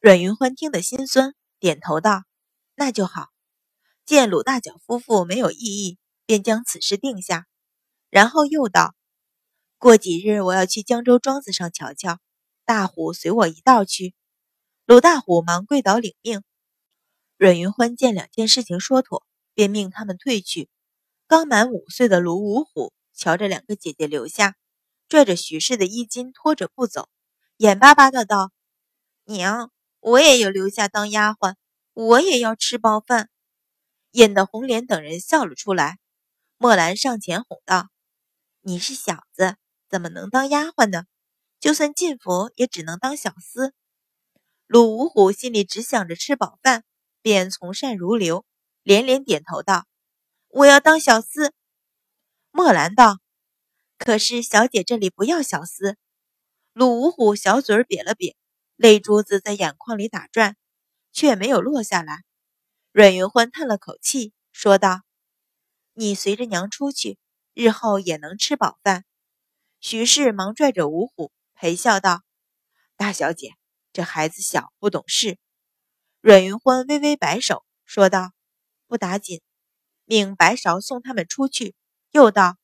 阮云欢听得心酸，点头道：“那就好。”见鲁大脚夫妇没有异议，便将此事定下。然后又道：“过几日我要去江州庄子上瞧瞧，大虎随我一道去。”鲁大虎忙跪倒领命。阮云欢见两件事情说妥，便命他们退去。刚满五岁的卢五虎瞧着两个姐姐留下，拽着徐氏的衣襟拖着不走，眼巴巴的道：“娘，我也要留下当丫鬟，我也要吃饱饭。”引得红莲等人笑了出来。墨兰上前哄道：“你是小子，怎么能当丫鬟呢？就算进府，也只能当小厮。”鲁五虎心里只想着吃饱饭，便从善如流，连连点头道。我要当小厮，墨兰道：“可是小姐这里不要小厮。”鲁五虎小嘴儿瘪了瘪，泪珠子在眼眶里打转，却没有落下来。阮云欢叹了口气，说道：“你随着娘出去，日后也能吃饱饭。”徐氏忙拽着五虎，陪笑道：“大小姐，这孩子小，不懂事。”阮云欢微微摆手，说道：“不打紧。”命白芍送他们出去，又道：“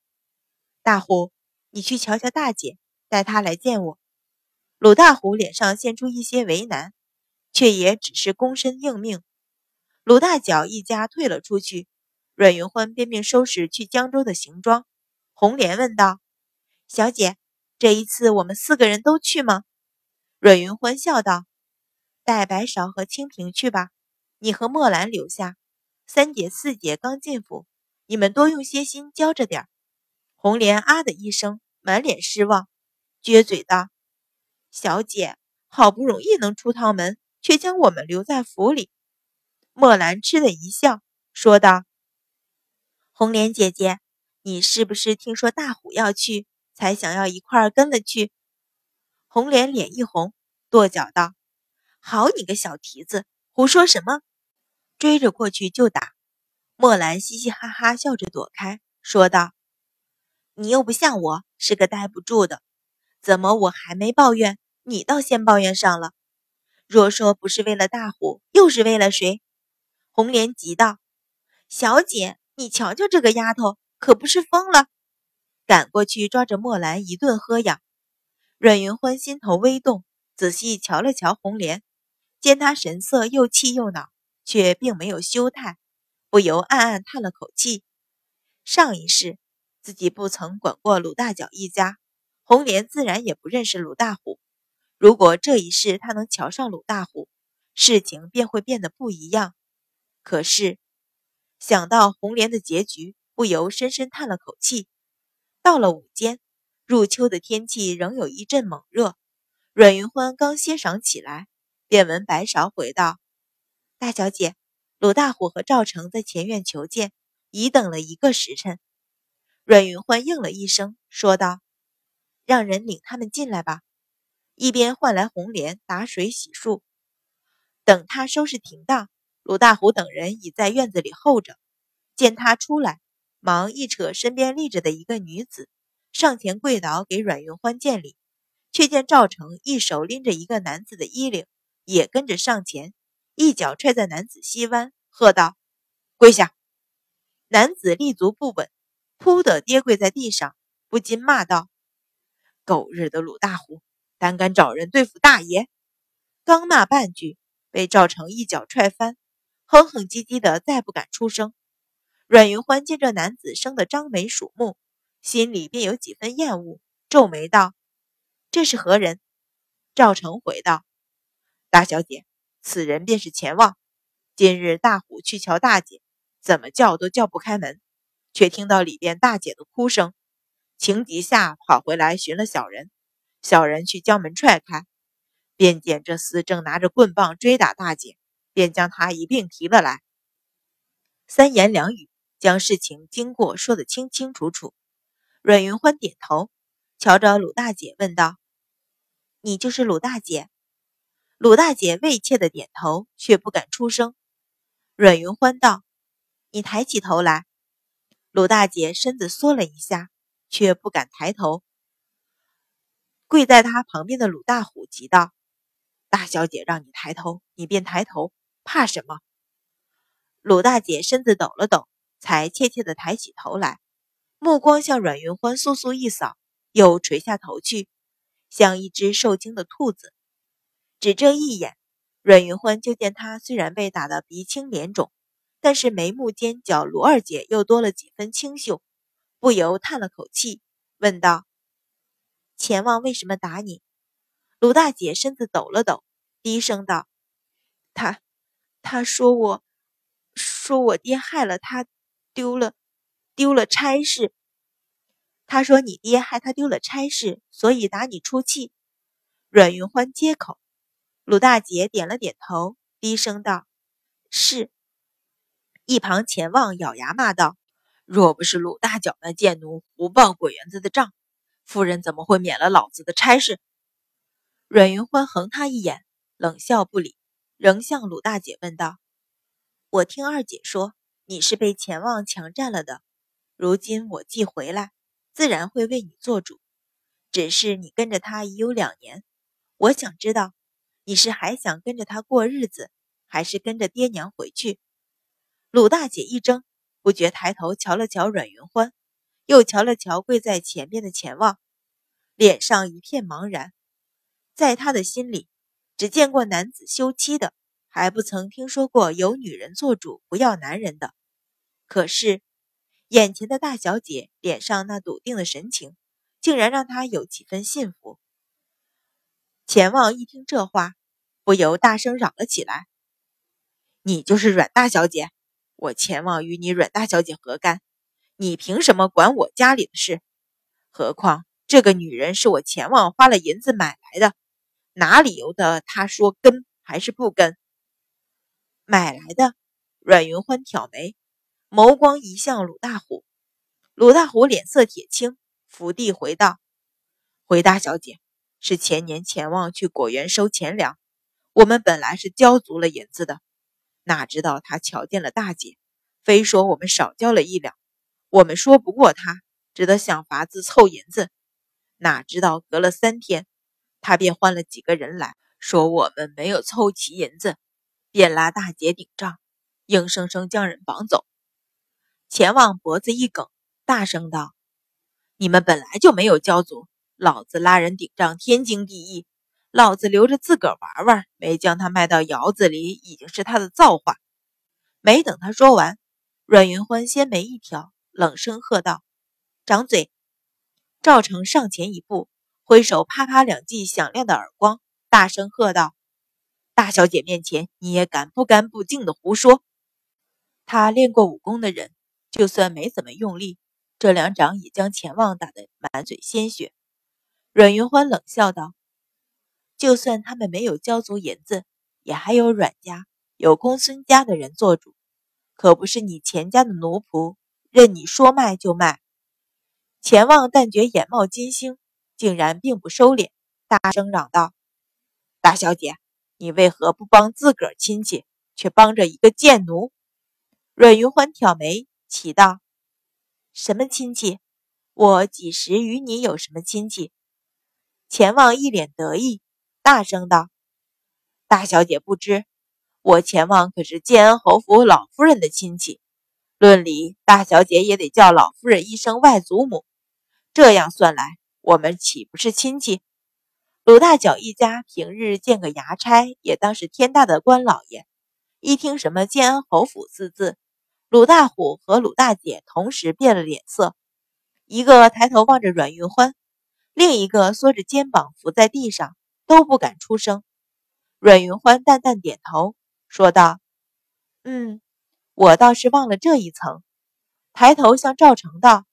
大虎，你去瞧瞧大姐，带她来见我。”鲁大虎脸上现出一些为难，却也只是躬身应命。鲁大脚一家退了出去，阮云欢便命收拾去江州的行装。红莲问道：“小姐，这一次我们四个人都去吗？”阮云欢笑道：“带白芍和清平去吧，你和墨兰留下。”三姐四姐刚进府，你们多用些心教着点儿。红莲啊的一声，满脸失望，撅嘴道：“小姐，好不容易能出趟门，却将我们留在府里。”墨兰嗤的一笑，说道：“红莲姐姐，你是不是听说大虎要去，才想要一块儿跟了去？”红莲脸一红，跺脚道：“好你个小蹄子，胡说什么？”追着过去就打，墨兰嘻嘻哈哈笑着躲开，说道：“你又不像我是个待不住的，怎么我还没抱怨，你倒先抱怨上了？若说不是为了大虎，又是为了谁？”红莲急道：“小姐，你瞧瞧这个丫头，可不是疯了！”赶过去抓着墨兰一顿喝养。阮云欢心头微动，仔细瞧了瞧红莲，见她神色又气又恼。却并没有羞态，不由暗暗叹了口气。上一世自己不曾管过鲁大脚一家，红莲自然也不认识鲁大虎。如果这一世他能瞧上鲁大虎，事情便会变得不一样。可是想到红莲的结局，不由深深叹了口气。到了午间，入秋的天气仍有一阵猛热。阮云欢刚歇晌起来，便闻白芍回道。大小姐，鲁大虎和赵成在前院求见，已等了一个时辰。阮云欢应了一声，说道：“让人领他们进来吧。”一边唤来红莲打水洗漱。等他收拾停当，鲁大虎等人已在院子里候着。见他出来，忙一扯身边立着的一个女子，上前跪倒给阮云欢见礼。却见赵成一手拎着一个男子的衣领，也跟着上前。一脚踹在男子膝弯，喝道：“跪下！”男子立足不稳，扑的跌跪在地上，不禁骂道：“狗日的鲁大虎，胆敢找人对付大爷！”刚骂半句，被赵成一脚踹翻，哼哼唧唧的，再不敢出声。阮云欢见这男子生得张眉鼠目，心里便有几分厌恶，皱眉道：“这是何人？”赵成回道：“大小姐。”此人便是钱旺。今日大虎去瞧大姐，怎么叫都叫不开门，却听到里边大姐的哭声，情急下跑回来寻了小人，小人去将门踹开，便见这厮正拿着棍棒追打大姐，便将他一并提了来。三言两语将事情经过说得清清楚楚。阮云欢点头，瞧着鲁大姐问道：“你就是鲁大姐？”鲁大姐畏怯的点头，却不敢出声。阮云欢道：“你抬起头来。”鲁大姐身子缩了一下，却不敢抬头。跪在她旁边的鲁大虎急道：“大小姐让你抬头，你便抬头，怕什么？”鲁大姐身子抖了抖，才怯怯地抬起头来，目光向阮云欢簌簌一扫，又垂下头去，像一只受惊的兔子。只这一眼，阮云欢就见她虽然被打得鼻青脸肿，但是眉目间较卢二姐又多了几分清秀，不由叹了口气，问道：“钱旺为什么打你？”卢大姐身子抖了抖，低声道：“他，他说我。”说我爹害了他，丢了，丢了差事。他说你爹害他丢了差事，所以打你出气。阮云欢接口，鲁大姐点了点头，低声道：“是。”一旁钱旺咬牙骂道：“若不是鲁大脚那贱奴胡报鬼园子的账，夫人怎么会免了老子的差事？”阮云欢横他一眼，冷笑不理，仍向鲁大姐问道。我听二姐说你是被钱旺强占了的，如今我既回来，自然会为你做主。只是你跟着他已有两年，我想知道你是还想跟着他过日子，还是跟着爹娘回去？鲁大姐一怔，不觉抬头瞧了瞧阮云欢，又瞧了瞧跪在前边的钱旺，脸上一片茫然。在他的心里，只见过男子休妻的。还不曾听说过有女人做主不要男人的，可是眼前的大小姐脸上那笃定的神情，竟然让他有几分信服。钱旺一听这话，不由大声嚷了起来：“你就是阮大小姐？我钱旺与你阮大小姐何干？你凭什么管我家里的事？何况这个女人是我钱旺花了银子买来的，哪里由得他说跟还是不跟？”买来的，阮云欢挑眉，眸光移向鲁大虎。鲁大虎脸色铁青，伏地回道：“回大小姐，是前年钱旺去果园收钱粮，我们本来是交足了银子的，哪知道他瞧见了大姐，非说我们少交了一两，我们说不过他，只得想法子凑银子。哪知道隔了三天，他便换了几个人来说我们没有凑齐银子。”便拉大姐顶账，硬生生将人绑走。钱旺脖子一梗，大声道：“你们本来就没有交足，老子拉人顶账天经地义。老子留着自个儿玩玩，没将他卖到窑子里，已经是他的造化。”没等他说完，阮云欢先眉一挑，冷声喝道：“掌嘴！”赵成上前一步，挥手啪啪两记响亮的耳光，大声喝道。大小姐面前，你也敢不干不净的胡说？他练过武功的人，就算没怎么用力，这两掌也将钱旺打得满嘴鲜血。阮云欢冷笑道：“就算他们没有交足银子，也还有阮家、有公孙家的人做主，可不是你钱家的奴仆，任你说卖就卖。”钱旺但觉眼冒金星，竟然并不收敛，大声嚷道：“大小姐！”你为何不帮自个儿亲戚，却帮着一个贱奴？阮云欢挑眉，奇道：“什么亲戚？我几时与你有什么亲戚？”钱旺一脸得意，大声道：“大小姐不知，我钱旺可是建安侯府老夫人的亲戚，论理大小姐也得叫老夫人一声外祖母。这样算来，我们岂不是亲戚？”鲁大脚一家平日见个衙差，也当是天大的官老爷。一听什么建安侯府四字，鲁大虎和鲁大姐同时变了脸色，一个抬头望着阮云欢，另一个缩着肩膀伏在地上，都不敢出声。阮云欢淡淡点头，说道：“嗯，我倒是忘了这一层。”抬头向赵成道：“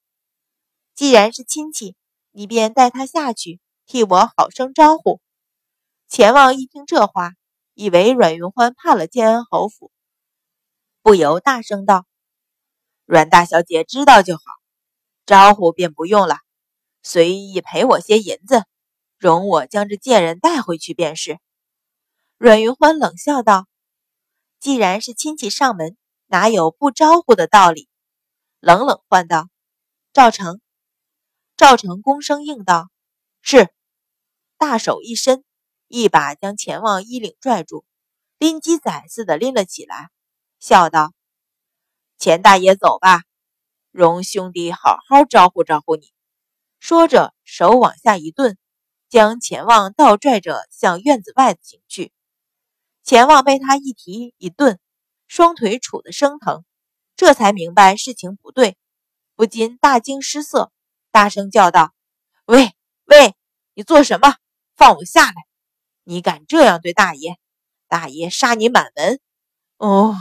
既然是亲戚，你便带他下去。”替我好生招呼。钱旺一听这话，以为阮云欢怕了建安侯府，不由大声道：“阮大小姐知道就好，招呼便不用了，随意赔我些银子，容我将这贱人带回去便是。”阮云欢冷笑道：“既然是亲戚上门，哪有不招呼的道理？”冷冷唤道：“赵成。”赵成躬声应道。是，大手一伸，一把将钱旺衣领拽住，拎鸡仔似的拎了起来，笑道：“钱大爷，走吧，容兄弟好好招呼招呼你。”说着，手往下一顿，将钱旺倒拽着向院子外行去。钱旺被他一提一顿，双腿杵得生疼，这才明白事情不对，不禁大惊失色，大声叫道：“喂喂，你做什么？放我下来！”你敢这样对大爷，大爷杀你满门！哦，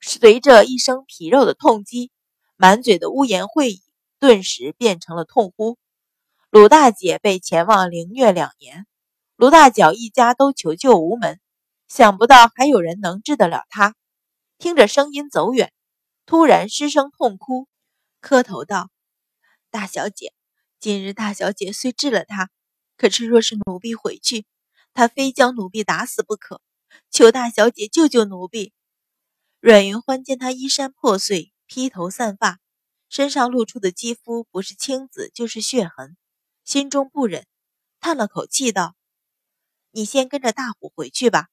随着一声皮肉的痛击，满嘴的污言秽语顿时变成了痛呼。鲁大姐被前往凌虐两年，鲁大脚一家都求救无门，想不到还有人能治得了她。听着声音走远，突然失声痛哭，磕头道：“大小姐，今日大小姐虽治了他，可是若是奴婢回去。”他非将奴婢打死不可，求大小姐救救奴婢。阮云欢见他衣衫破碎，披头散发，身上露出的肌肤不是青紫就是血痕，心中不忍，叹了口气道：“你先跟着大虎回去吧，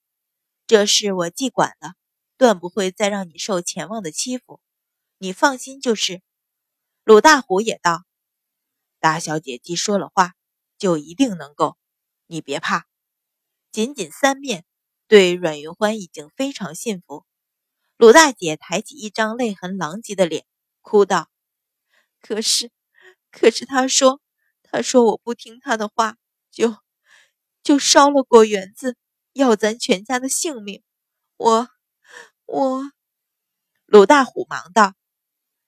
这事我既管了，断不会再让你受钱旺的欺负。你放心就是。”鲁大虎也道：“大小姐既说了话，就一定能够，你别怕。”仅仅三面，对阮云欢已经非常信服。鲁大姐抬起一张泪痕狼藉的脸，哭道：“可是，可是他说，他说我不听他的话，就就烧了果园子，要咱全家的性命。我，我……”鲁大虎忙道：“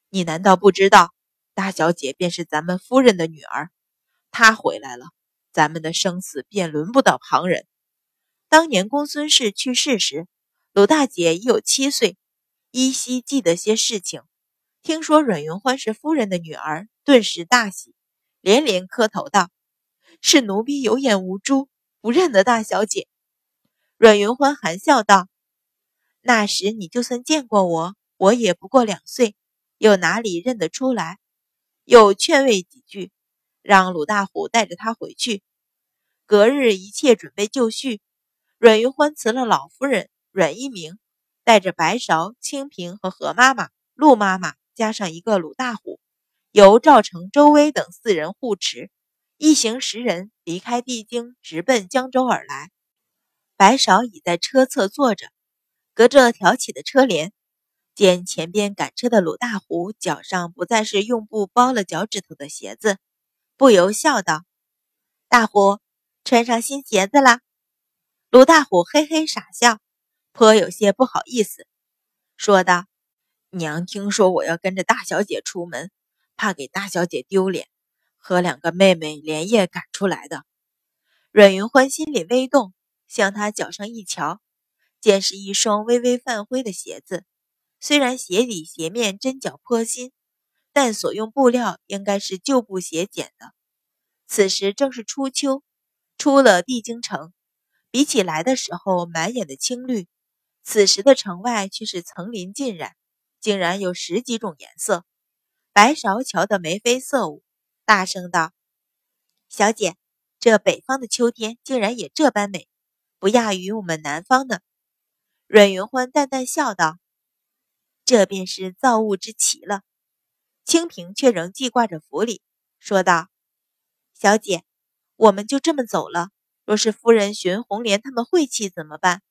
你难道不知道，大小姐便是咱们夫人的女儿？她回来了，咱们的生死便轮不到旁人。”当年公孙氏去世时，鲁大姐已有七岁，依稀记得些事情。听说阮云欢是夫人的女儿，顿时大喜，连连磕头道：“是奴婢有眼无珠，不认得大小姐。”阮云欢含笑道：“那时你就算见过我，我也不过两岁，又哪里认得出来？”又劝慰几句，让鲁大虎带着他回去。隔日一切准备就绪。阮云欢辞了老夫人阮一鸣，带着白芍、清平和何妈妈、陆妈妈，加上一个鲁大虎，由赵成、周威等四人护持，一行十人离开帝京，直奔江州而来。白芍已在车侧坐着，隔着挑起的车帘，见前边赶车的鲁大虎脚上不再是用布包了脚趾头的鞋子，不由笑道：“大虎，穿上新鞋子啦。”鲁大虎嘿嘿傻笑，颇有些不好意思，说道：“娘听说我要跟着大小姐出门，怕给大小姐丢脸，和两个妹妹连夜赶出来的。”阮云欢心里微动，向他脚上一瞧，见是一双微微泛灰的鞋子，虽然鞋底鞋面针脚颇新，但所用布料应该是旧布鞋剪的。此时正是初秋，出了帝京城。比起来的时候满眼的青绿，此时的城外却是层林尽染，竟然有十几种颜色。白芍瞧得眉飞色舞，大声道：“小姐，这北方的秋天竟然也这般美，不亚于我们南方的。”阮云欢淡淡笑道：“这便是造物之奇了。”清平却仍记挂着府里，说道：“小姐，我们就这么走了。”若是夫人寻红莲他们晦气怎么办？